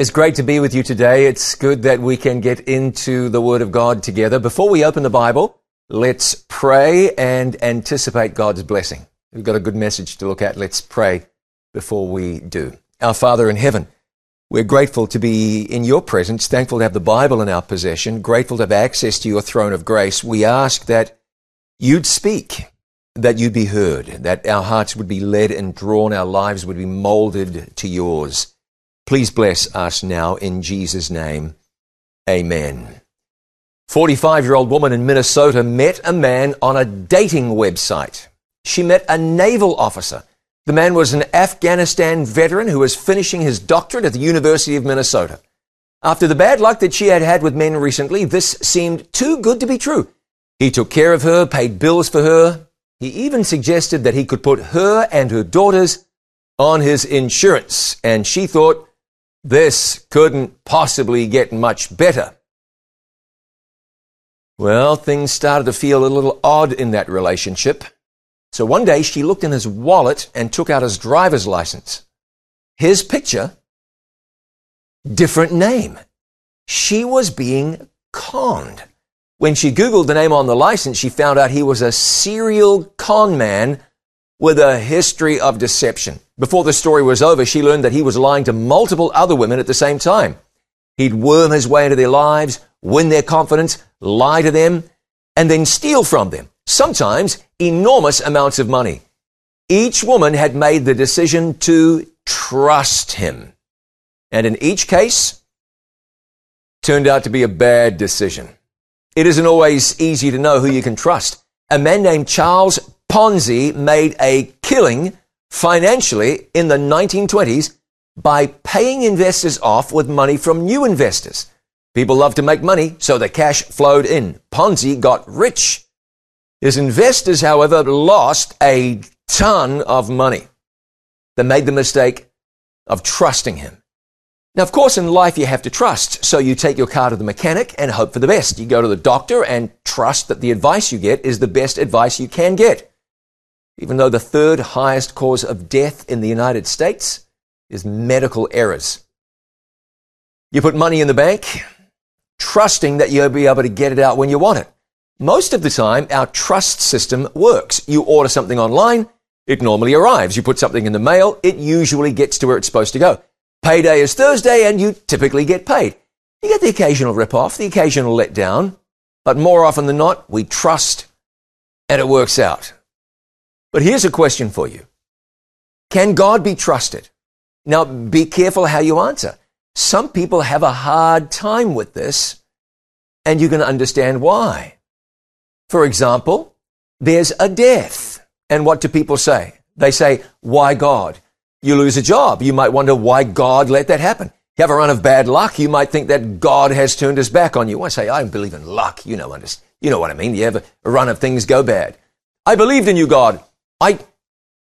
It's great to be with you today. It's good that we can get into the Word of God together. Before we open the Bible, let's pray and anticipate God's blessing. We've got a good message to look at. Let's pray before we do. Our Father in heaven, we're grateful to be in your presence, thankful to have the Bible in our possession, grateful to have access to your throne of grace. We ask that you'd speak, that you'd be heard, that our hearts would be led and drawn, our lives would be molded to yours. Please bless us now in Jesus' name. Amen. 45 year old woman in Minnesota met a man on a dating website. She met a naval officer. The man was an Afghanistan veteran who was finishing his doctorate at the University of Minnesota. After the bad luck that she had had with men recently, this seemed too good to be true. He took care of her, paid bills for her. He even suggested that he could put her and her daughters on his insurance, and she thought, this couldn't possibly get much better. Well, things started to feel a little odd in that relationship. So one day she looked in his wallet and took out his driver's license. His picture, different name. She was being conned. When she Googled the name on the license, she found out he was a serial con man with a history of deception. Before the story was over, she learned that he was lying to multiple other women at the same time. He'd worm his way into their lives, win their confidence, lie to them, and then steal from them, sometimes enormous amounts of money. Each woman had made the decision to trust him. And in each case, turned out to be a bad decision. It isn't always easy to know who you can trust. A man named Charles Ponzi made a killing financially in the 1920s by paying investors off with money from new investors. People love to make money, so the cash flowed in. Ponzi got rich. His investors, however, lost a ton of money. They made the mistake of trusting him. Now, of course, in life you have to trust. So you take your car to the mechanic and hope for the best. You go to the doctor and trust that the advice you get is the best advice you can get even though the third highest cause of death in the United States is medical errors. You put money in the bank, trusting that you'll be able to get it out when you want it. Most of the time, our trust system works. You order something online, it normally arrives. You put something in the mail, it usually gets to where it's supposed to go. Payday is Thursday, and you typically get paid. You get the occasional rip-off, the occasional letdown, but more often than not, we trust and it works out. But here's a question for you. Can God be trusted? Now, be careful how you answer. Some people have a hard time with this, and you can understand why. For example, there's a death. And what do people say? They say, why God? You lose a job. You might wonder why God let that happen. You have a run of bad luck. You might think that God has turned his back on you. I say, I don't believe in luck. You know, you know what I mean. You have a run of things go bad. I believed in you, God. I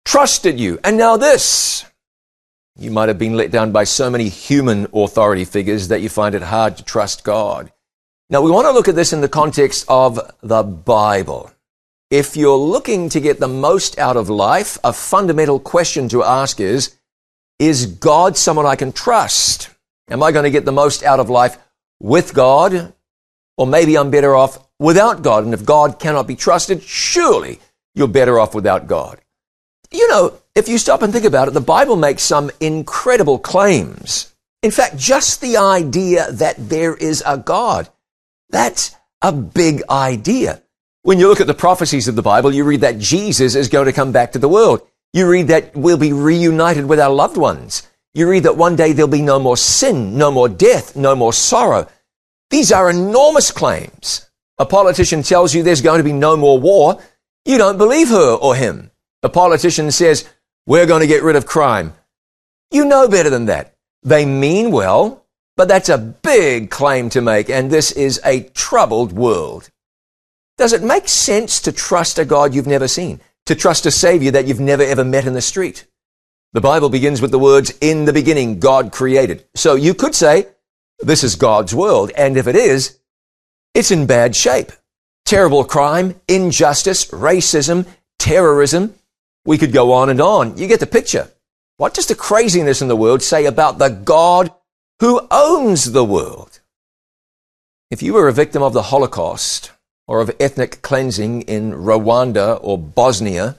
trusted you. And now this. You might have been let down by so many human authority figures that you find it hard to trust God. Now, we want to look at this in the context of the Bible. If you're looking to get the most out of life, a fundamental question to ask is, is God someone I can trust? Am I going to get the most out of life with God? Or maybe I'm better off without God. And if God cannot be trusted, surely you're better off without God. You know, if you stop and think about it, the Bible makes some incredible claims. In fact, just the idea that there is a God, that's a big idea. When you look at the prophecies of the Bible, you read that Jesus is going to come back to the world. You read that we'll be reunited with our loved ones. You read that one day there'll be no more sin, no more death, no more sorrow. These are enormous claims. A politician tells you there's going to be no more war. You don't believe her or him. A politician says, we're going to get rid of crime. You know better than that. They mean well, but that's a big claim to make, and this is a troubled world. Does it make sense to trust a God you've never seen? To trust a Savior that you've never ever met in the street? The Bible begins with the words, in the beginning, God created. So you could say, this is God's world, and if it is, it's in bad shape terrible crime, injustice, racism, terrorism. We could go on and on. You get the picture. What does the craziness in the world say about the God who owns the world. If you were a victim of the Holocaust or of ethnic cleansing in Rwanda or Bosnia,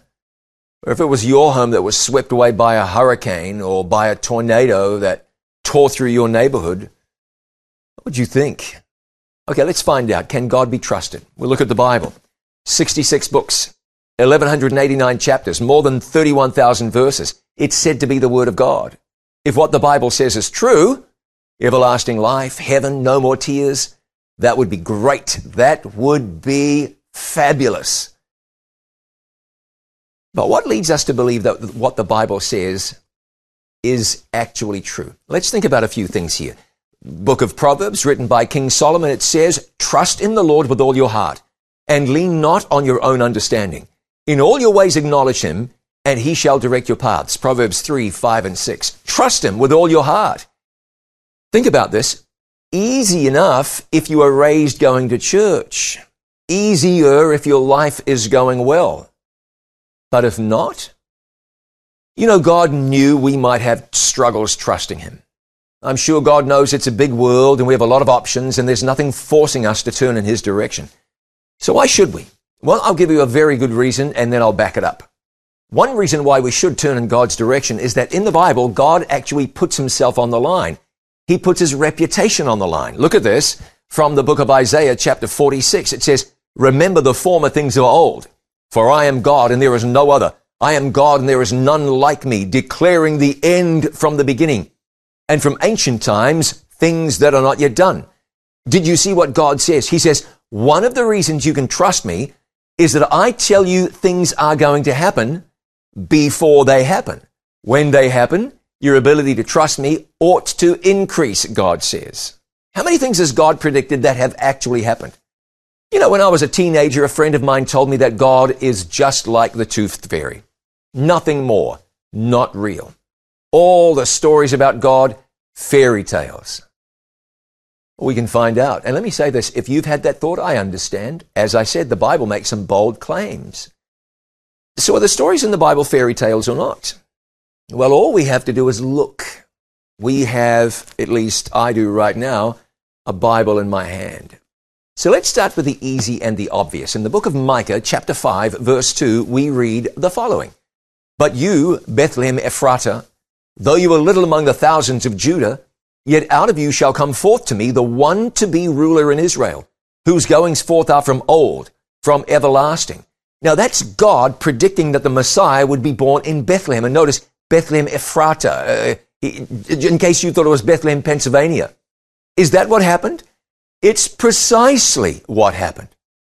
or if it was your home that was swept away by a hurricane or by a tornado that tore through your neighborhood, what would you think? Okay, let's find out. Can God be trusted? We'll look at the Bible. 66 books, 1189 chapters, more than 31,000 verses. It's said to be the Word of God. If what the Bible says is true, everlasting life, heaven, no more tears, that would be great. That would be fabulous. But what leads us to believe that what the Bible says is actually true? Let's think about a few things here. Book of Proverbs, written by King Solomon, it says, Trust in the Lord with all your heart, and lean not on your own understanding. In all your ways acknowledge him, and he shall direct your paths. Proverbs 3, 5, and 6. Trust him with all your heart. Think about this. Easy enough if you are raised going to church. Easier if your life is going well. But if not, you know, God knew we might have struggles trusting him. I'm sure God knows it's a big world and we have a lot of options and there's nothing forcing us to turn in his direction. So why should we? Well, I'll give you a very good reason and then I'll back it up. One reason why we should turn in God's direction is that in the Bible, God actually puts himself on the line. He puts his reputation on the line. Look at this from the book of Isaiah chapter 46. It says, remember the former things of old. For I am God and there is no other. I am God and there is none like me, declaring the end from the beginning. And from ancient times, things that are not yet done. Did you see what God says? He says, one of the reasons you can trust me is that I tell you things are going to happen before they happen. When they happen, your ability to trust me ought to increase, God says. How many things has God predicted that have actually happened? You know, when I was a teenager, a friend of mine told me that God is just like the toothed fairy. Nothing more. Not real. All the stories about God, fairy tales. We can find out. And let me say this. If you've had that thought, I understand. As I said, the Bible makes some bold claims. So are the stories in the Bible fairy tales or not? Well, all we have to do is look. We have, at least I do right now, a Bible in my hand. So let's start with the easy and the obvious. In the book of Micah, chapter 5, verse 2, we read the following. But you, Bethlehem Ephratah, though you are little among the thousands of Judah, yet out of you shall come forth to me the one to be ruler in Israel, whose goings forth are from old, from everlasting. Now that's God predicting that the Messiah would be born in Bethlehem. And notice Bethlehem Ephratah, uh, in case you thought it was Bethlehem, Pennsylvania. Is that what happened? It's precisely what happened.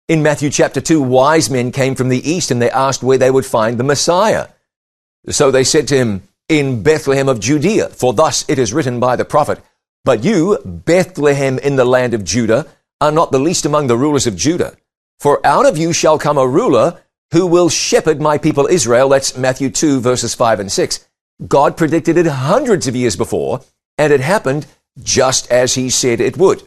In Matthew chapter 2, wise men came from the east and they asked where they would find the Messiah. So they said to him, In Bethlehem of Judea, for thus it is written by the prophet, But you, Bethlehem in the land of Judah, are not the least among the rulers of Judah. For out of you shall come a ruler who will shepherd my people Israel. That's Matthew 2 verses 5 and 6. God predicted it hundreds of years before, and it happened just as he said it would.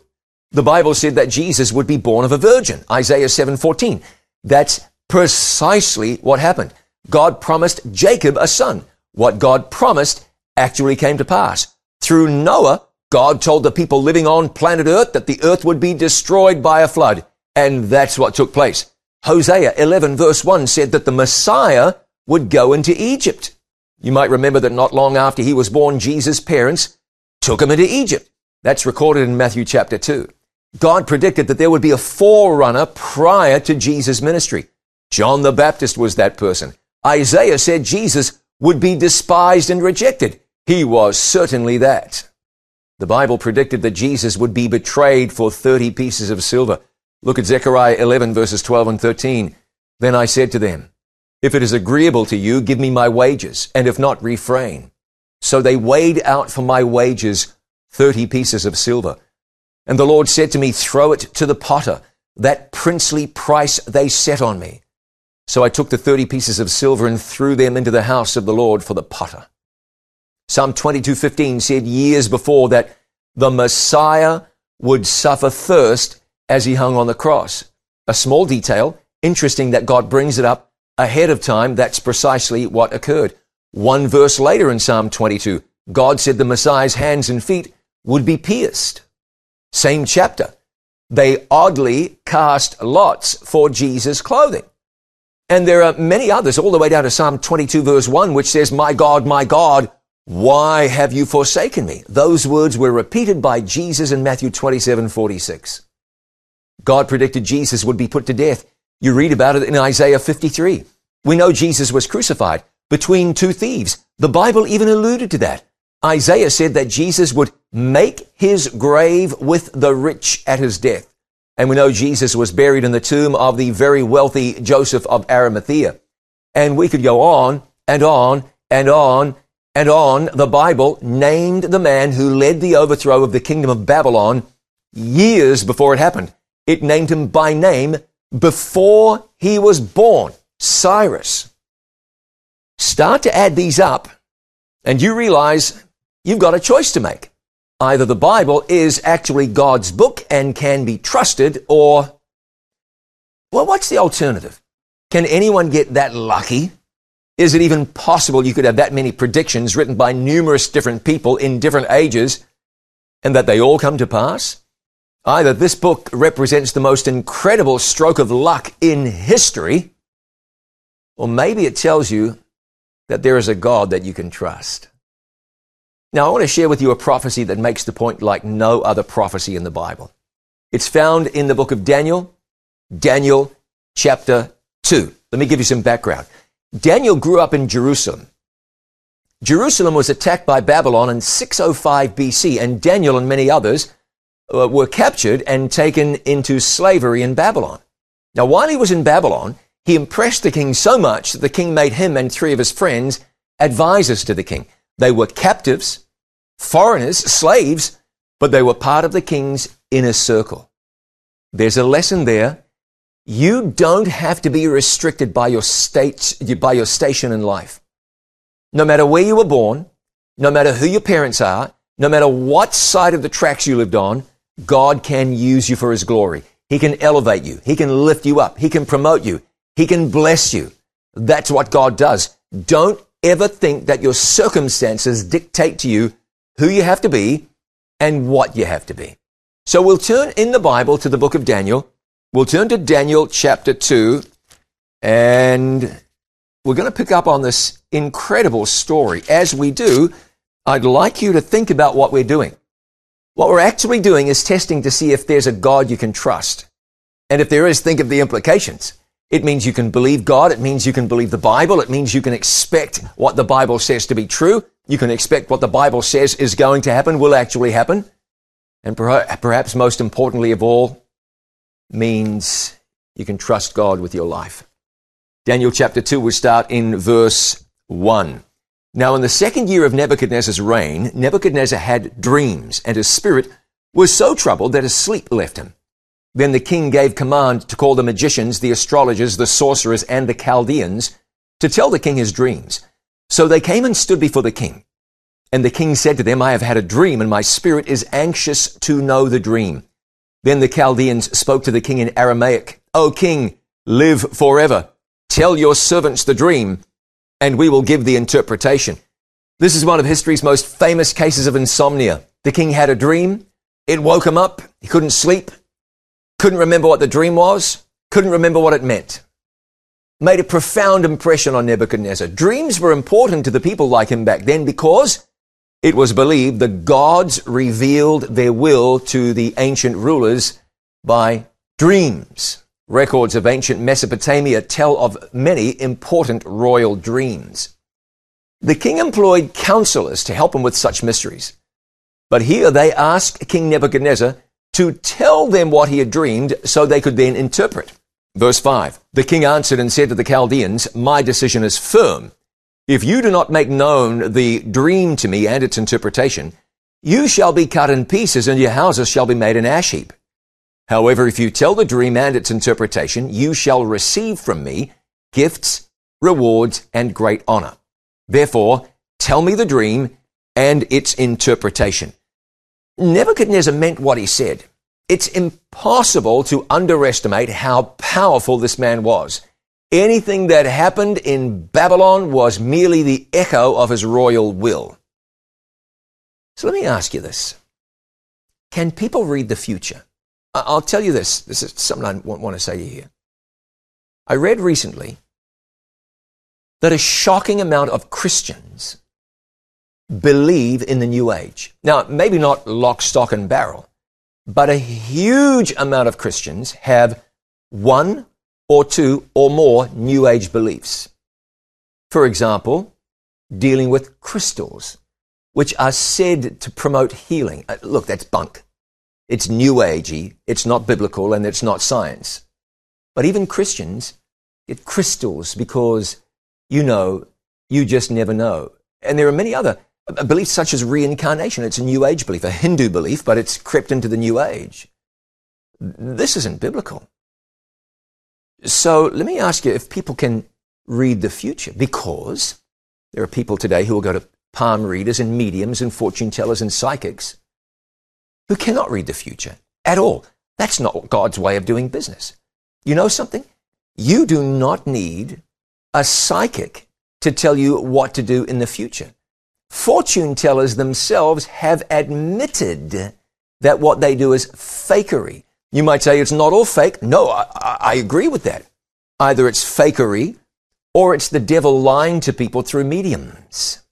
The Bible said that Jesus would be born of a virgin. Isaiah 7:14. That's precisely what happened. God promised Jacob a son. What God promised actually came to pass. Through Noah, God told the people living on planet Earth that the earth would be destroyed by a flood. And that's what took place. Hosea 11 verse 1 said that the Messiah would go into Egypt. You might remember that not long after he was born, Jesus' parents took him into Egypt. That's recorded in Matthew chapter 2. God predicted that there would be a forerunner prior to Jesus' ministry. John the Baptist was that person. Isaiah said Jesus would be despised and rejected. He was certainly that. The Bible predicted that Jesus would be betrayed for 30 pieces of silver. Look at Zechariah 11 verses 12 and 13. Then I said to them, If it is agreeable to you, give me my wages, and if not, refrain. So they weighed out for my wages 30 pieces of silver. And the Lord said to me, Throw it to the potter, that princely price they set on me. So I took the 30 pieces of silver and threw them into the house of the Lord for the potter. Psalm 22:15 said years before that the Messiah would suffer thirst as he hung on the cross. A small detail, interesting that God brings it up ahead of time. That's precisely what occurred. One verse later in Psalm 22, God said the Messiah's hands and feet would be pierced. Same chapter. They oddly cast lots for Jesus' clothing. And there are many others, all the way down to Psalm 22 verse 1, which says, My God, my God, why have you forsaken me? Those words were repeated by Jesus in Matthew 27, 46. God predicted Jesus would be put to death. You read about it in Isaiah 53. We know Jesus was crucified between two thieves. The Bible even alluded to that. Isaiah said that Jesus would make his grave with the rich at his death. And we know Jesus was buried in the tomb of the very wealthy Joseph of Arimathea. And we could go on and on and on and on. The Bible named the man who led the overthrow of the kingdom of Babylon years before it happened. It named him by name before he was born. Cyrus. Start to add these up and you realize you've got a choice to make. Either the Bible is actually God's book and can be trusted, or, well, what's the alternative? Can anyone get that lucky? Is it even possible you could have that many predictions written by numerous different people in different ages and that they all come to pass? Either this book represents the most incredible stroke of luck in history, or maybe it tells you that there is a God that you can trust. Now, I want to share with you a prophecy that makes the point like no other prophecy in the Bible. It's found in the book of Daniel, Daniel chapter 2. Let me give you some background. Daniel grew up in Jerusalem. Jerusalem was attacked by Babylon in 605 BC, and Daniel and many others uh, were captured and taken into slavery in Babylon. Now, while he was in Babylon, he impressed the king so much that the king made him and three of his friends advisors to the king. They were captives, foreigners, slaves, but they were part of the king's inner circle. There's a lesson there. You don't have to be restricted by your state, by your station in life. No matter where you were born, no matter who your parents are, no matter what side of the tracks you lived on, God can use you for his glory. He can elevate you. He can lift you up. He can promote you. He can bless you. That's what God does. Don't ever think that your circumstances dictate to you who you have to be and what you have to be. So we'll turn in the Bible to the book of Daniel. We'll turn to Daniel chapter 2 and we're going to pick up on this incredible story. As we do, I'd like you to think about what we're doing. What we're actually doing is testing to see if there's a God you can trust. And if there is, think of the implications. It means you can believe God. It means you can believe the Bible. It means you can expect what the Bible says to be true. You can expect what the Bible says is going to happen will actually happen. And perhaps most importantly of all, means you can trust God with your life. Daniel chapter 2, we start in verse 1. Now, in the second year of Nebuchadnezzar's reign, Nebuchadnezzar had dreams, and his spirit was so troubled that his sleep left him. Then the king gave command to call the magicians, the astrologers, the sorcerers, and the Chaldeans to tell the king his dreams. So they came and stood before the king. And the king said to them, I have had a dream, and my spirit is anxious to know the dream. Then the Chaldeans spoke to the king in Aramaic, O king, live forever. Tell your servants the dream, and we will give the interpretation. This is one of history's most famous cases of insomnia. The king had a dream. It woke him up. He couldn't sleep couldn't remember what the dream was, couldn't remember what it meant. Made a profound impression on Nebuchadnezzar. Dreams were important to the people like him back then because it was believed the gods revealed their will to the ancient rulers by dreams. Records of ancient Mesopotamia tell of many important royal dreams. The king employed counselors to help him with such mysteries. But here they ask King Nebuchadnezzar to tell them what he had dreamed so they could then interpret. Verse 5 The king answered and said to the Chaldeans, My decision is firm. If you do not make known the dream to me and its interpretation, you shall be cut in pieces and your houses shall be made an ash heap. However, if you tell the dream and its interpretation, you shall receive from me gifts, rewards, and great honor. Therefore, tell me the dream and its interpretation. Nebuchadnezzar meant what he said. It's impossible to underestimate how powerful this man was. Anything that happened in Babylon was merely the echo of his royal will. So let me ask you this. Can people read the future? I'll tell you this. This is something I want to say to you here. I read recently that a shocking amount of Christians believe in the New Age. Now, maybe not lock, stock, and barrel, but a huge amount of Christians have one or two or more New Age beliefs. For example, dealing with crystals, which are said to promote healing. Uh, look, that's bunk. It's New Agey, it's not biblical, and it's not science. But even Christians get crystals because, you know, you just never know. And there are many other beliefs such as reincarnation. It's a New Age belief, a Hindu belief, but it's crept into the New Age. This isn't biblical. So let me ask you if people can read the future, because there are people today who will go to palm readers and mediums and fortune tellers and psychics who cannot read the future at all. That's not God's way of doing business. You know something? You do not need a psychic to tell you what to do in the future. Fortune tellers themselves have admitted that what they do is fakery. You might say it's not all fake. No, I, I agree with that. Either it's fakery or it's the devil lying to people through mediums.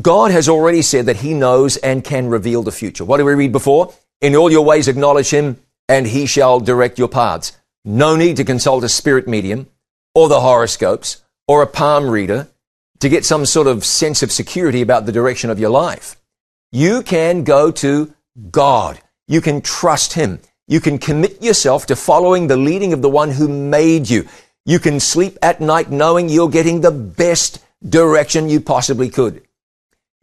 God has already said that he knows and can reveal the future. What did we read before? In all your ways acknowledge him and he shall direct your paths. No need to consult a spirit medium or the horoscopes or a palm reader to get some sort of sense of security about the direction of your life. You can go to God. You can trust him. You can commit yourself to following the leading of the one who made you. You can sleep at night knowing you're getting the best direction you possibly could.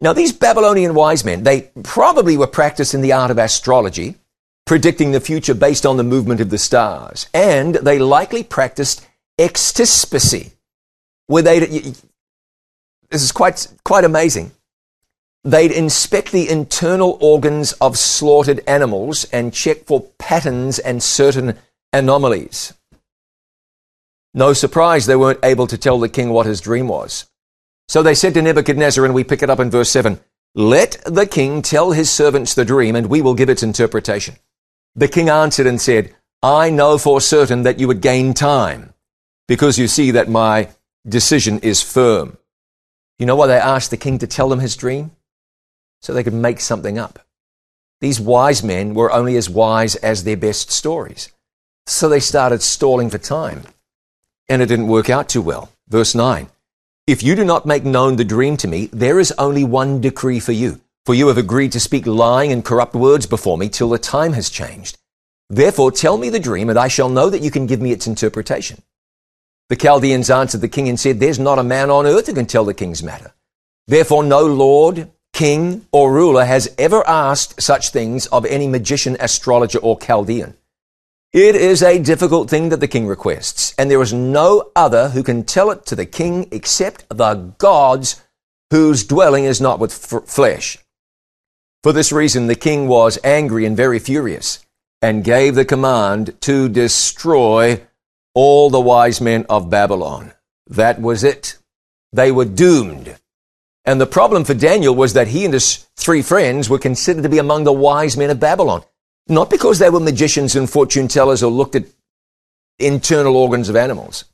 Now, these Babylonian wise men, they probably were practiced in the art of astrology, predicting the future based on the movement of the stars. And they likely practiced extispicy, where they, this is quite, quite amazing. They'd inspect the internal organs of slaughtered animals and check for patterns and certain anomalies. No surprise they weren't able to tell the king what his dream was. So they said to Nebuchadnezzar, and we pick it up in verse 7 Let the king tell his servants the dream, and we will give its interpretation. The king answered and said, I know for certain that you would gain time, because you see that my decision is firm. You know why they asked the king to tell them his dream? So they could make something up. These wise men were only as wise as their best stories. So they started stalling for time. And it didn't work out too well. Verse 9 if you do not make known the dream to me, there is only one decree for you. For you have agreed to speak lying and corrupt words before me till the time has changed. Therefore tell me the dream, and I shall know that you can give me its interpretation. The Chaldeans answered the king and said, There's not a man on earth who can tell the king's matter. Therefore no lord, king, or ruler has ever asked such things of any magician, astrologer, or Chaldean. It is a difficult thing that the king requests, and there is no other who can tell it to the king except the gods whose dwelling is not with f- flesh. For this reason, the king was angry and very furious, and gave the command to destroy all the wise men of Babylon. That was it. They were doomed. And the problem for Daniel was that he and his three friends were considered to be among the wise men of Babylon. Not because they were magicians and fortune tellers or looked at internal organs of animals,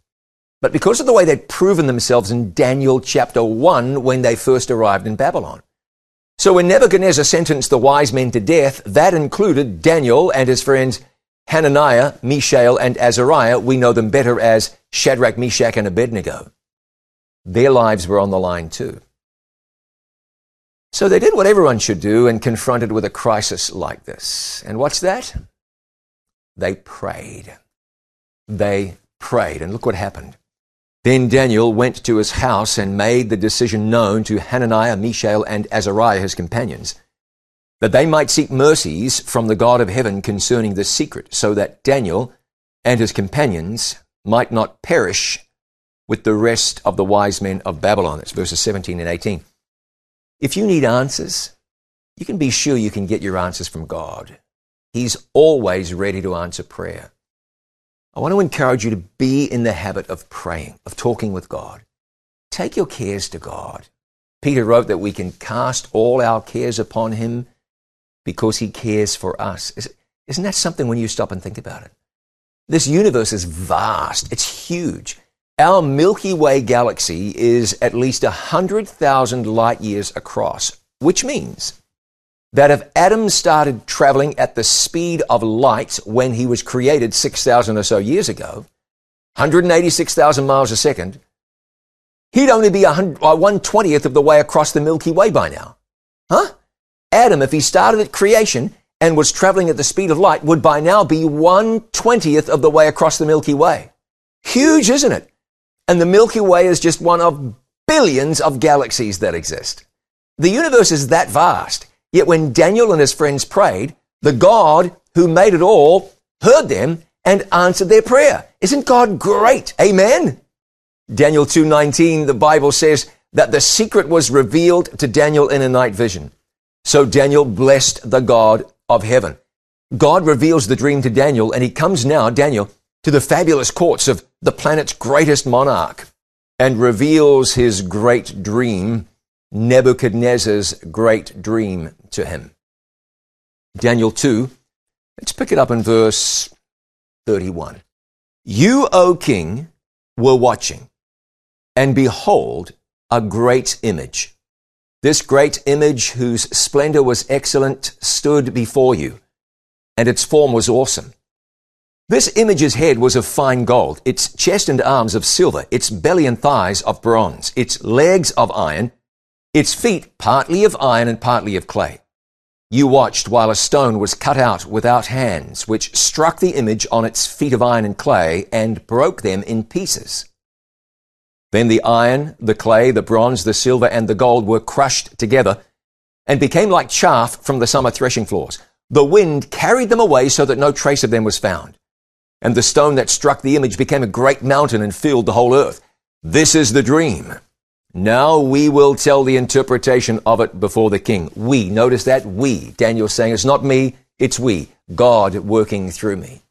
but because of the way they'd proven themselves in Daniel chapter 1 when they first arrived in Babylon. So when Nebuchadnezzar sentenced the wise men to death, that included Daniel and his friends Hananiah, Mishael, and Azariah. We know them better as Shadrach, Meshach, and Abednego. Their lives were on the line too. So they did what everyone should do and confronted with a crisis like this. And what's that? They prayed. They prayed. And look what happened. Then Daniel went to his house and made the decision known to Hananiah, Mishael, and Azariah, his companions, that they might seek mercies from the God of heaven concerning this secret, so that Daniel and his companions might not perish with the rest of the wise men of Babylon. That's verses 17 and 18. If you need answers, you can be sure you can get your answers from God. He's always ready to answer prayer. I want to encourage you to be in the habit of praying, of talking with God. Take your cares to God. Peter wrote that we can cast all our cares upon him because he cares for us. Isn't that something when you stop and think about it? This universe is vast. It's huge. Our Milky Way galaxy is at least 100,000 light years across, which means that if Adam started traveling at the speed of light when he was created 6,000 or so years ago, 186,000 miles a second, he'd only be 120th uh, of the way across the Milky Way by now. Huh? Adam, if he started at creation and was traveling at the speed of light, would by now be 120th of the way across the Milky Way. Huge, isn't it? And the Milky Way is just one of billions of galaxies that exist. The universe is that vast. Yet when Daniel and his friends prayed, the God who made it all heard them and answered their prayer. Isn't God great? Amen. Daniel 2:19 the Bible says that the secret was revealed to Daniel in a night vision. So Daniel blessed the God of heaven. God reveals the dream to Daniel and he comes now, Daniel, to the fabulous courts of the planet's greatest monarch and reveals his great dream, Nebuchadnezzar's great dream to him. Daniel 2, let's pick it up in verse 31. You, O king, were watching, and behold, a great image. This great image, whose splendor was excellent, stood before you, and its form was awesome. This image's head was of fine gold, its chest and arms of silver, its belly and thighs of bronze, its legs of iron, its feet partly of iron and partly of clay. You watched while a stone was cut out without hands, which struck the image on its feet of iron and clay and broke them in pieces. Then the iron, the clay, the bronze, the silver, and the gold were crushed together and became like chaff from the summer threshing floors. The wind carried them away so that no trace of them was found and the stone that struck the image became a great mountain and filled the whole earth. This is the dream. Now we will tell the interpretation of it before the king. We, notice that we. Daniel's saying it's not me, it's we. God working through me.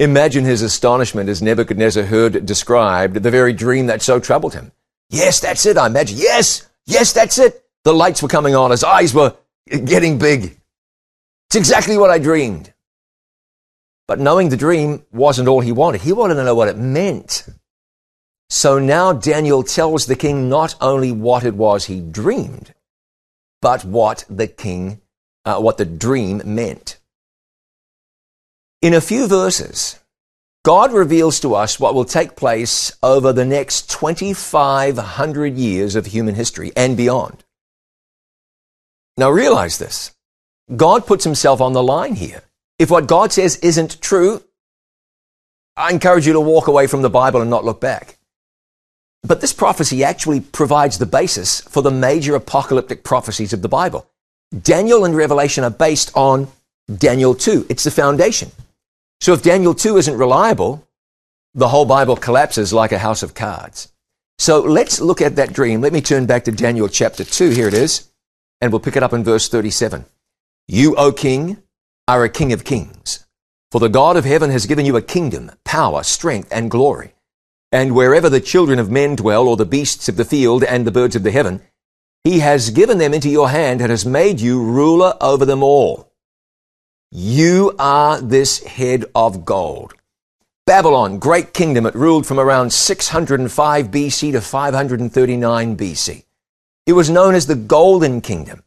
Imagine his astonishment as Nebuchadnezzar heard described the very dream that so troubled him. Yes, that's it, I imagine. Yes, yes, that's it. The lights were coming on, his eyes were getting big. It's exactly what I dreamed. But knowing the dream wasn't all he wanted. He wanted to know what it meant. So now Daniel tells the king not only what it was he dreamed, but what the king, uh, what the dream meant. In a few verses, God reveals to us what will take place over the next 2,500 years of human history and beyond. Now realize this. God puts himself on the line here. If what God says isn't true, I encourage you to walk away from the Bible and not look back. But this prophecy actually provides the basis for the major apocalyptic prophecies of the Bible. Daniel and Revelation are based on Daniel 2. It's the foundation. So if Daniel 2 isn't reliable, the whole Bible collapses like a house of cards. So let's look at that dream. Let me turn back to Daniel chapter 2. Here it is. And we'll pick it up in verse 37. You, O king, are a king of kings. For the God of heaven has given you a kingdom, power, strength, and glory. And wherever the children of men dwell, or the beasts of the field and the birds of the heaven, he has given them into your hand and has made you ruler over them all. You are this head of gold. Babylon, great kingdom, it ruled from around 605 BC to 539 BC. It was known as the Golden Kingdom.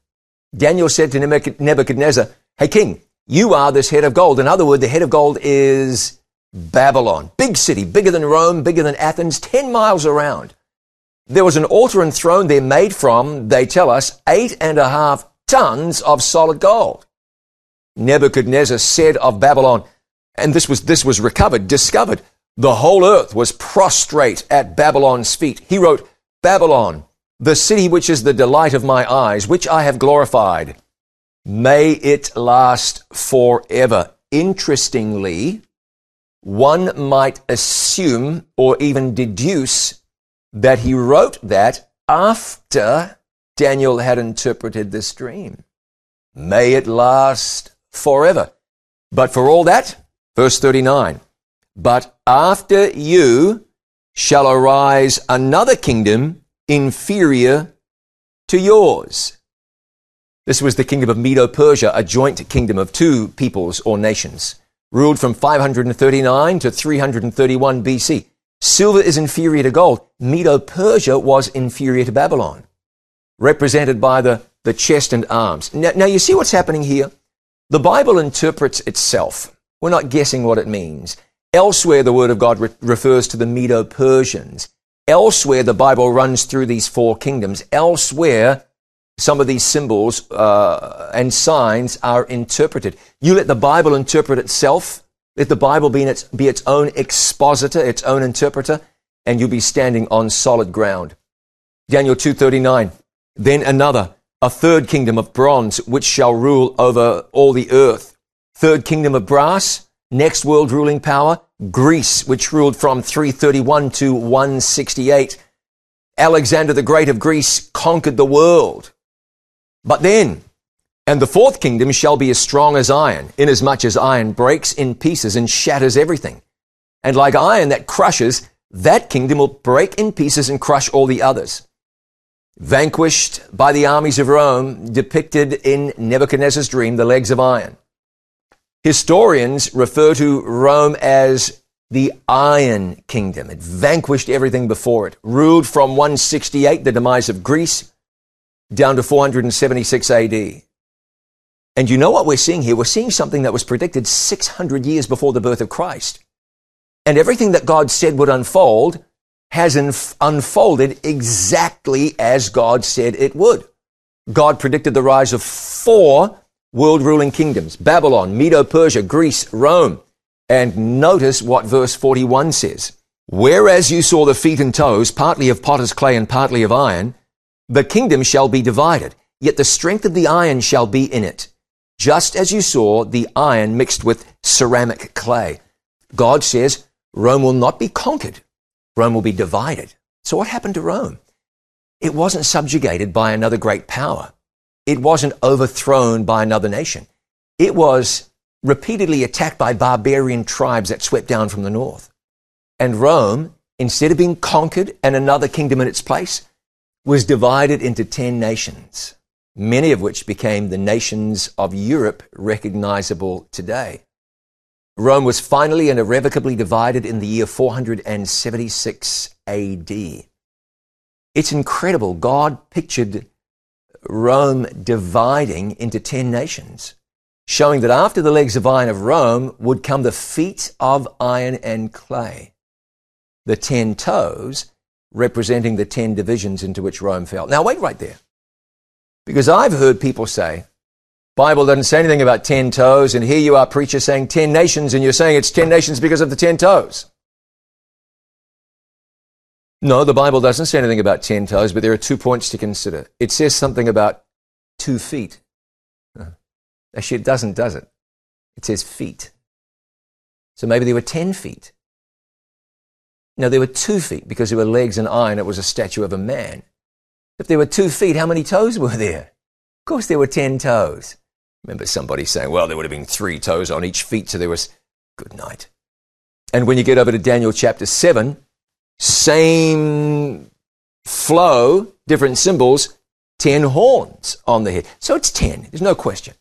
Daniel said to Nebuchadnezzar, Hey king, you are this head of gold. In other words, the head of gold is Babylon. Big city, bigger than Rome, bigger than Athens, 10 miles around. There was an altar and throne there made from, they tell us, eight and a half tons of solid gold. Nebuchadnezzar said of Babylon, and this was, this was recovered, discovered, the whole earth was prostrate at Babylon's feet. He wrote, Babylon, the city which is the delight of my eyes, which I have glorified. May it last forever. Interestingly, one might assume or even deduce that he wrote that after Daniel had interpreted this dream. May it last forever. But for all that, verse 39, but after you shall arise another kingdom inferior to yours This was the kingdom of Medo Persia, a joint kingdom of two peoples or nations, ruled from 539 to 331 BC. Silver is inferior to gold. Medo Persia was inferior to Babylon, represented by the, the chest and arms. Now, now, you see what's happening here? The Bible interprets itself. We're not guessing what it means. Elsewhere, the Word of God re- refers to the Medo Persians. Elsewhere, the Bible runs through these four kingdoms. Elsewhere, some of these symbols uh, and signs are interpreted. You let the Bible interpret itself. Let the Bible be its, be its own expositor, its own interpreter, and you'll be standing on solid ground. Daniel 2.39, Then another, a third kingdom of bronze, which shall rule over all the earth. Third kingdom of brass, next world ruling power, Greece, which ruled from 331 to 168. Alexander the Great of Greece conquered the world. But then, and the fourth kingdom shall be as strong as iron, inasmuch as iron breaks in pieces and shatters everything. And like iron that crushes, that kingdom will break in pieces and crush all the others. Vanquished by the armies of Rome, depicted in Nebuchadnezzar's dream, the legs of iron. Historians refer to Rome as the Iron Kingdom. It vanquished everything before it, ruled from 168, the demise of Greece, down to 476 AD. And you know what we're seeing here? We're seeing something that was predicted 600 years before the birth of Christ. And everything that God said would unfold has inf- unfolded exactly as God said it would. God predicted the rise of four world ruling kingdoms Babylon, Medo Persia, Greece, Rome. And notice what verse 41 says. Whereas you saw the feet and toes, partly of potter's clay and partly of iron, the kingdom shall be divided, yet the strength of the iron shall be in it, just as you saw the iron mixed with ceramic clay. God says Rome will not be conquered. Rome will be divided. So what happened to Rome? It wasn't subjugated by another great power. It wasn't overthrown by another nation. It was repeatedly attacked by barbarian tribes that swept down from the north. And Rome, instead of being conquered and another kingdom in its place, was divided into 10 nations, many of which became the nations of Europe recognizable today. Rome was finally and irrevocably divided in the year 476 AD. It's incredible. God pictured Rome dividing into 10 nations, showing that after the legs of iron of Rome would come the feet of iron and clay. The 10 toes representing the 10 divisions into which Rome fell. Now, wait right there. Because I've heard people say, Bible doesn't say anything about 10 toes, and here you are, preacher, saying 10 nations, and you're saying it's 10 nations because of the 10 toes. No, the Bible doesn't say anything about 10 toes, but there are two points to consider. It says something about two feet. Actually, it doesn't, does it? It says feet. So maybe there were 10 feet. Now, there were two feet because there were legs and iron. It was a statue of a man. If there were two feet, how many toes were there? Of course, there were ten toes. Remember somebody saying, well, there would have been three toes on each feet, so there was good night. And when you get over to Daniel chapter 7, same flow, different symbols, 10 horns on the head. So it's 10, there's no question.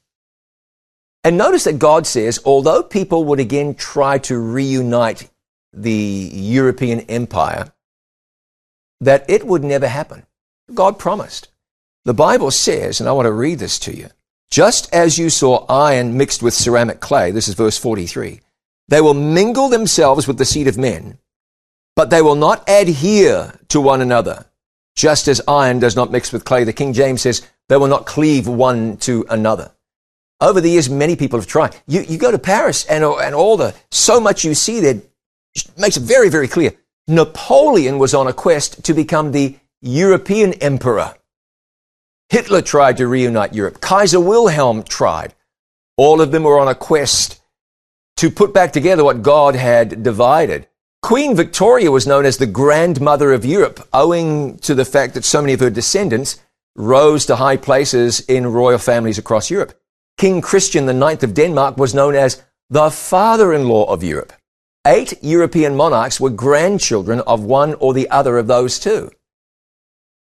And notice that God says, although people would again try to reunite the European empire, that it would never happen. God promised. The Bible says, and I want to read this to you, just as you saw iron mixed with ceramic clay, this is verse 43, they will mingle themselves with the seed of men, but they will not adhere to one another, just as iron does not mix with clay. The King James says they will not cleave one to another. Over the years, many people have tried. You, you go to Paris and, and all the, so much you see there makes it very, very clear. Napoleon was on a quest to become the European emperor. Hitler tried to reunite Europe. Kaiser Wilhelm tried. All of them were on a quest to put back together what God had divided. Queen Victoria was known as the grandmother of Europe, owing to the fact that so many of her descendants rose to high places in royal families across Europe. King Christian IX of Denmark was known as the father-in-law of Europe. Eight European monarchs were grandchildren of one or the other of those two.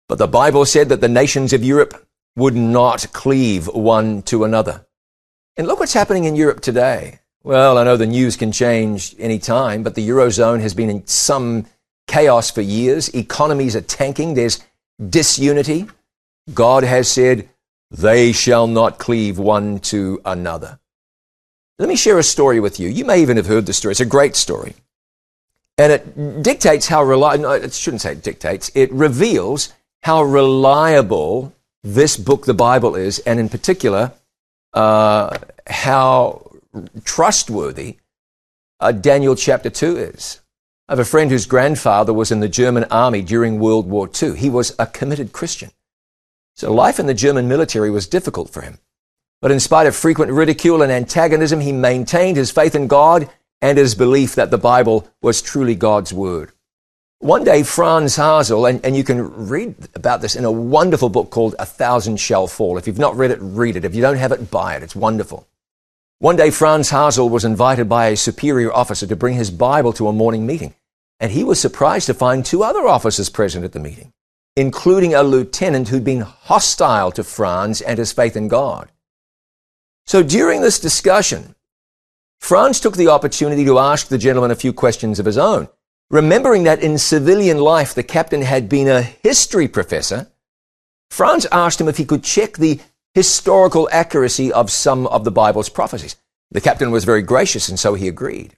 But the Bible said that the nations of Europe would not cleave one to another. And look what's happening in Europe today. Well, I know the news can change any time, but the Eurozone has been in some chaos for years. Economies are tanking. There's disunity. God has said, they shall not cleave one to another. Let me share a story with you. You may even have heard the story. It's a great story. And it dictates how reliable, no, it shouldn't say it dictates, it reveals how reliable this book, the Bible, is, and in particular, uh, how trustworthy uh, Daniel chapter 2 is. I have a friend whose grandfather was in the German army during World War II. He was a committed Christian. So life in the German military was difficult for him. But in spite of frequent ridicule and antagonism, he maintained his faith in God and his belief that the Bible was truly God's Word. One day, Franz Hasel, and, and you can read about this in a wonderful book called A Thousand Shall Fall. If you've not read it, read it. If you don't have it, buy it. It's wonderful. One day, Franz Hasel was invited by a superior officer to bring his Bible to a morning meeting, and he was surprised to find two other officers present at the meeting including a lieutenant who'd been hostile to Franz and his faith in God. So during this discussion, Franz took the opportunity to ask the gentleman a few questions of his own. Remembering that in civilian life the captain had been a history professor, Franz asked him if he could check the historical accuracy of some of the Bible's prophecies. The captain was very gracious, and so he agreed.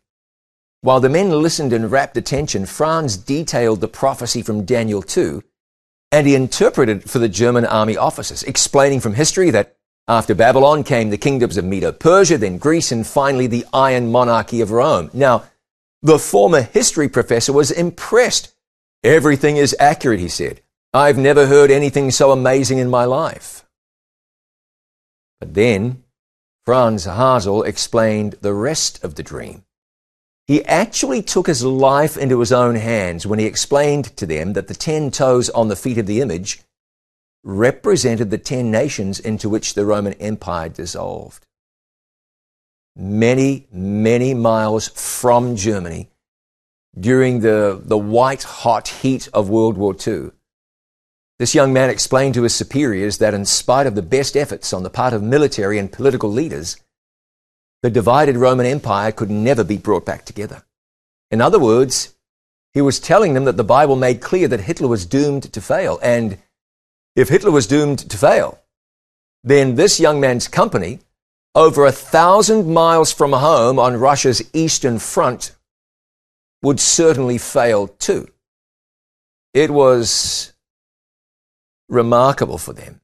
While the men listened in rapt attention, Franz detailed the prophecy from Daniel 2 and he interpreted for the German army officers, explaining from history that after Babylon came the kingdoms of Medo Persia, then Greece, and finally the Iron Monarchy of Rome. Now, the former history professor was impressed. Everything is accurate, he said. I've never heard anything so amazing in my life. But then Franz Hasel explained the rest of the dream. He actually took his life into his own hands when he explained to them that the ten toes on the feet of the image represented the ten nations into which the Roman Empire dissolved. Many, many miles from Germany during the, the white hot heat of World War II. This young man explained to his superiors that in spite of the best efforts on the part of military and political leaders, the divided Roman Empire could never be brought back together. In other words, he was telling them that the Bible made clear that Hitler was doomed to fail. And if Hitler was doomed to fail, then this young man's company, over a thousand miles from home on Russia's eastern front, would certainly fail too. It was remarkable for them.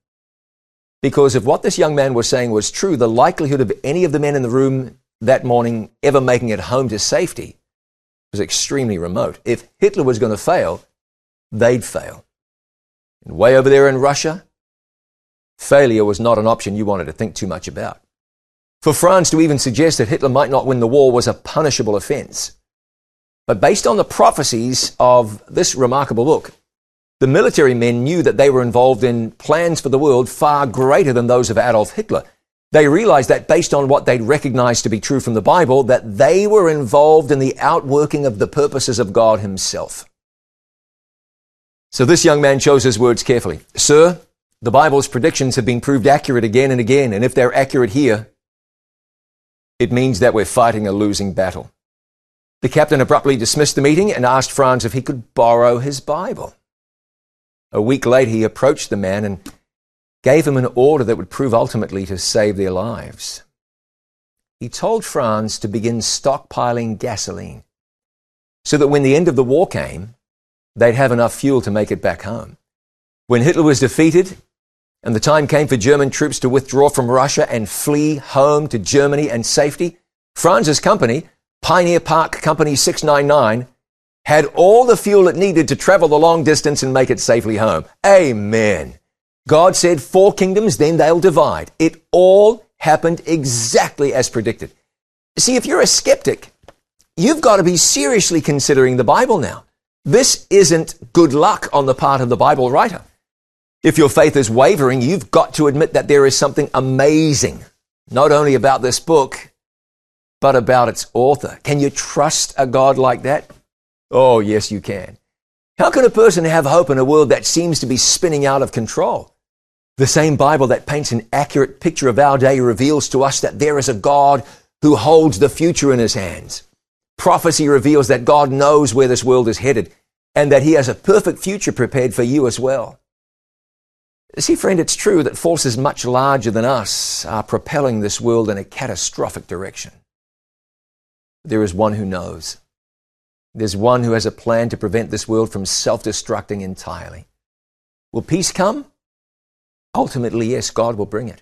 Because if what this young man was saying was true, the likelihood of any of the men in the room that morning ever making it home to safety was extremely remote. If Hitler was going to fail, they'd fail. And way over there in Russia, failure was not an option you wanted to think too much about. For Franz to even suggest that Hitler might not win the war was a punishable offense. But based on the prophecies of this remarkable book, the military men knew that they were involved in plans for the world far greater than those of Adolf Hitler. They realized that based on what they'd recognized to be true from the Bible, that they were involved in the outworking of the purposes of God himself. So this young man chose his words carefully. Sir, the Bible's predictions have been proved accurate again and again, and if they're accurate here, it means that we're fighting a losing battle. The captain abruptly dismissed the meeting and asked Franz if he could borrow his Bible. A week later, he approached the man and gave him an order that would prove ultimately to save their lives. He told Franz to begin stockpiling gasoline so that when the end of the war came, they'd have enough fuel to make it back home. When Hitler was defeated and the time came for German troops to withdraw from Russia and flee home to Germany and safety, Franz's company, Pioneer Park Company 699, had all the fuel it needed to travel the long distance and make it safely home. Amen. God said, Four kingdoms, then they'll divide. It all happened exactly as predicted. See, if you're a skeptic, you've got to be seriously considering the Bible now. This isn't good luck on the part of the Bible writer. If your faith is wavering, you've got to admit that there is something amazing, not only about this book, but about its author. Can you trust a God like that? Oh, yes, you can. How can a person have hope in a world that seems to be spinning out of control? The same Bible that paints an accurate picture of our day reveals to us that there is a God who holds the future in his hands. Prophecy reveals that God knows where this world is headed and that he has a perfect future prepared for you as well. See, friend, it's true that forces much larger than us are propelling this world in a catastrophic direction. There is one who knows. There's one who has a plan to prevent this world from self destructing entirely. Will peace come? Ultimately, yes, God will bring it.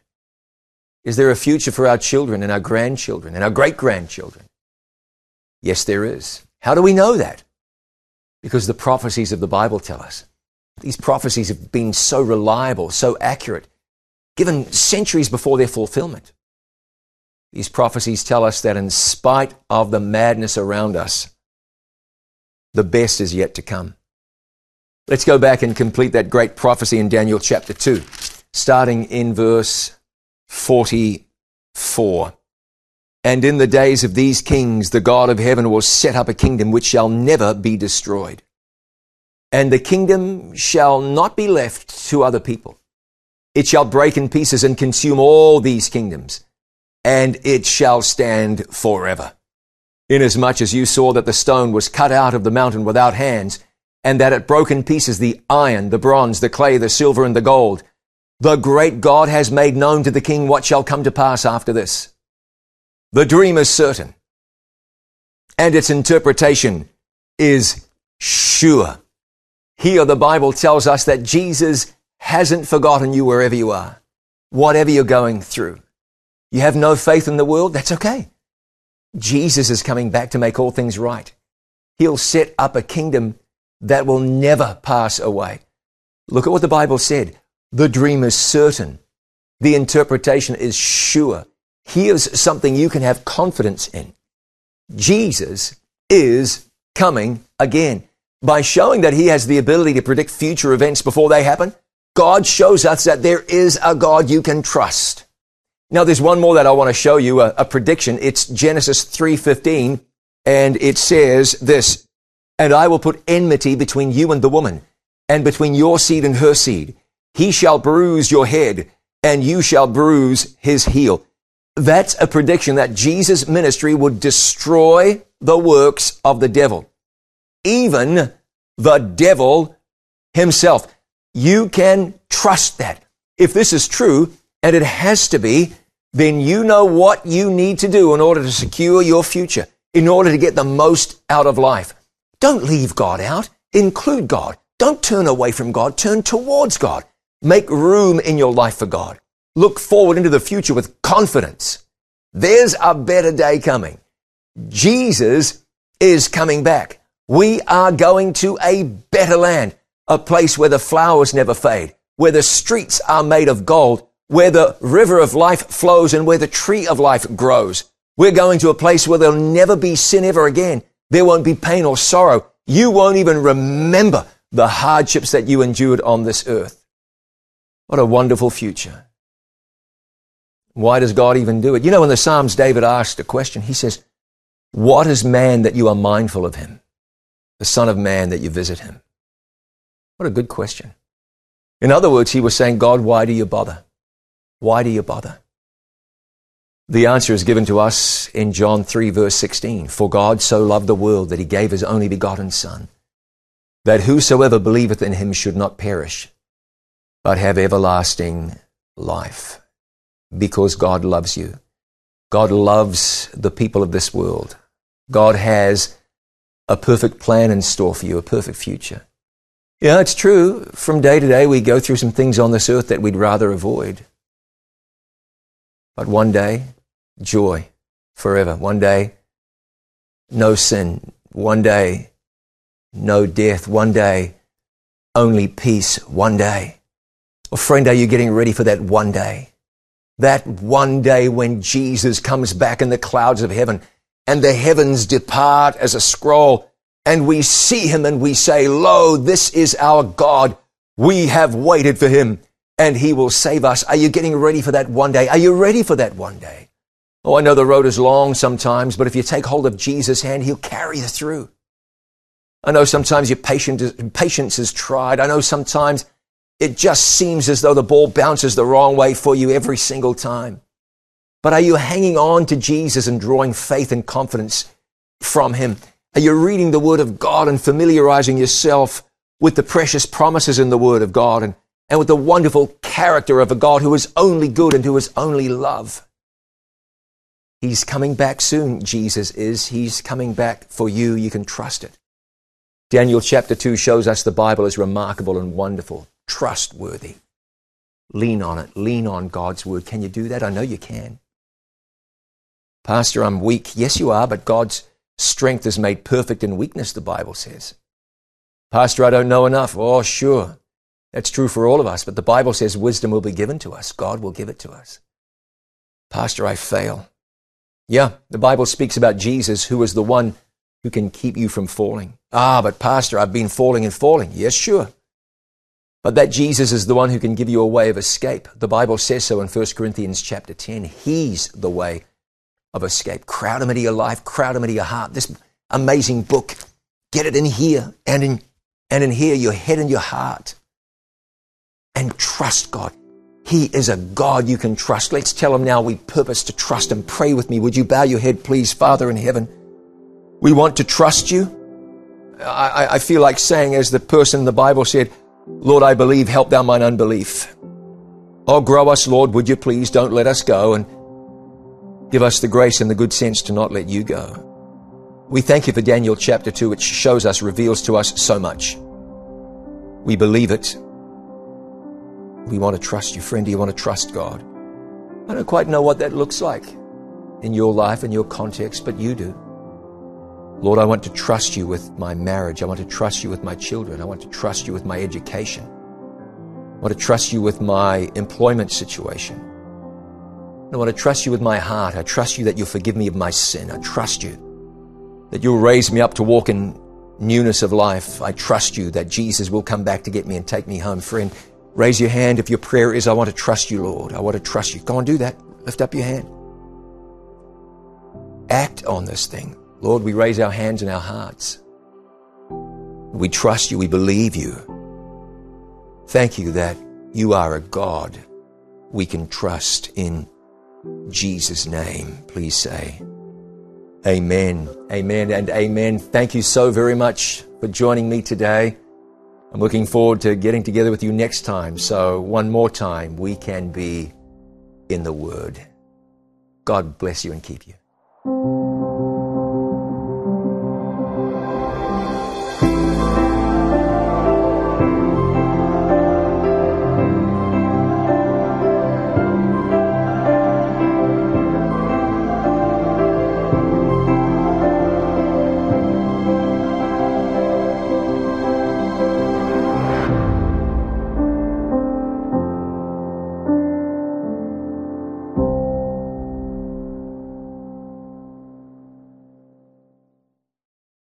Is there a future for our children and our grandchildren and our great grandchildren? Yes, there is. How do we know that? Because the prophecies of the Bible tell us. These prophecies have been so reliable, so accurate, given centuries before their fulfillment. These prophecies tell us that in spite of the madness around us, the best is yet to come. Let's go back and complete that great prophecy in Daniel chapter 2, starting in verse 44. And in the days of these kings, the God of heaven will set up a kingdom which shall never be destroyed and the kingdom shall not be left to other people. It shall break in pieces and consume all these kingdoms, and it shall stand forever. Inasmuch as you saw that the stone was cut out of the mountain without hands, and that it broke in pieces the iron, the bronze, the clay, the silver, and the gold, the great God has made known to the king what shall come to pass after this. The dream is certain, and its interpretation is sure. Here, the Bible tells us that Jesus hasn't forgotten you wherever you are, whatever you're going through. You have no faith in the world? That's okay. Jesus is coming back to make all things right. He'll set up a kingdom that will never pass away. Look at what the Bible said. The dream is certain. The interpretation is sure. Here's something you can have confidence in. Jesus is coming again. By showing that he has the ability to predict future events before they happen, God shows us that there is a God you can trust. Now there's one more that I want to show you, a, a prediction. It's Genesis 3:15 and it says this, "And I will put enmity between you and the woman, and between your seed and her seed. He shall bruise your head, and you shall bruise his heel." That's a prediction that Jesus' ministry would destroy the works of the devil even the devil himself. You can trust that. If this is true, and it has to be, then you know what you need to do in order to secure your future, in order to get the most out of life. Don't leave God out. Include God. Don't turn away from God. Turn towards God. Make room in your life for God. Look forward into the future with confidence. There's a better day coming. Jesus is coming back. We are going to a better land, a place where the flowers never fade, where the streets are made of gold, where the river of life flows and where the tree of life grows. We're going to a place where there'll never be sin ever again. There won't be pain or sorrow. You won't even remember the hardships that you endured on this earth. What a wonderful future. Why does God even do it? You know, in the Psalms, David asked a question. He says, What is man that you are mindful of him? The Son of Man that you visit him? What a good question. In other words, he was saying, God, why do you bother? Why do you bother? The answer is given to us in John 3, verse 16. For God so loved the world that he gave his only begotten Son, that whosoever believeth in him should not perish, but have everlasting life. Because God loves you. God loves the people of this world. God has a perfect plan in store for you, a perfect future. Yeah, it's true. From day to day, we go through some things on this earth that we'd rather avoid. But one day, joy forever. One day, no sin. One day, no death. One day, only peace. One day. Well, friend, are you getting ready for that one day? That one day when Jesus comes back in the clouds of heaven and the heavens depart as a scroll, and we see him and we say, Lo, this is our God. We have waited for him and he will save us. Are you getting ready for that one day? Are you ready for that one day? Oh, I know the road is long sometimes, but if you take hold of Jesus' hand, he'll carry you through. I know sometimes your patience is tried. I know sometimes it just seems as though the ball bounces the wrong way for you every single time. But are you hanging on to Jesus and drawing faith and confidence from Him? Are you reading the Word of God and familiarizing yourself with the precious promises in the Word of God and, and with the wonderful character of a God who is only good and who is only love? He's coming back soon, Jesus is. He's coming back for you. You can trust it. Daniel chapter 2 shows us the Bible is remarkable and wonderful, trustworthy. Lean on it. Lean on God's word. Can you do that? I know you can. Pastor, I'm weak. Yes, you are, but God's strength is made perfect in weakness, the Bible says. Pastor, I don't know enough. Oh, sure. That's true for all of us, but the Bible says wisdom will be given to us. God will give it to us. Pastor, I fail. Yeah, the Bible speaks about Jesus, who is the one who can keep you from falling. Ah, but Pastor, I've been falling and falling. Yes, sure. But that Jesus is the one who can give you a way of escape. The Bible says so in 1 Corinthians chapter 10. He's the way of escape. Crowd him into your life, crowd him into your heart. This amazing book, get it in here and in, and in here, your head and your heart. And trust God. He is a God you can trust. Let's tell him now we purpose to trust him. Pray with me. Would you bow your head, please, Father in heaven? We want to trust you. I, I feel like saying, as the person in the Bible said, Lord, I believe, help thou mine unbelief. Oh, grow us, Lord, would you please? Don't let us go and give us the grace and the good sense to not let you go. We thank you for Daniel chapter 2, which shows us, reveals to us so much. We believe it. We want to trust you. Friend, do you want to trust God? I don't quite know what that looks like in your life and your context, but you do. Lord, I want to trust you with my marriage. I want to trust you with my children. I want to trust you with my education. I want to trust you with my employment situation. I want to trust you with my heart. I trust you that you'll forgive me of my sin. I trust you that you'll raise me up to walk in newness of life. I trust you that Jesus will come back to get me and take me home. Friend, raise your hand if your prayer is, I want to trust you, Lord. I want to trust you. Go on, do that. Lift up your hand. Act on this thing. Lord, we raise our hands and our hearts. We trust you. We believe you. Thank you that you are a God we can trust in Jesus' name. Please say, Amen, Amen, and Amen. Thank you so very much for joining me today. I'm looking forward to getting together with you next time. So, one more time, we can be in the Word. God bless you and keep you.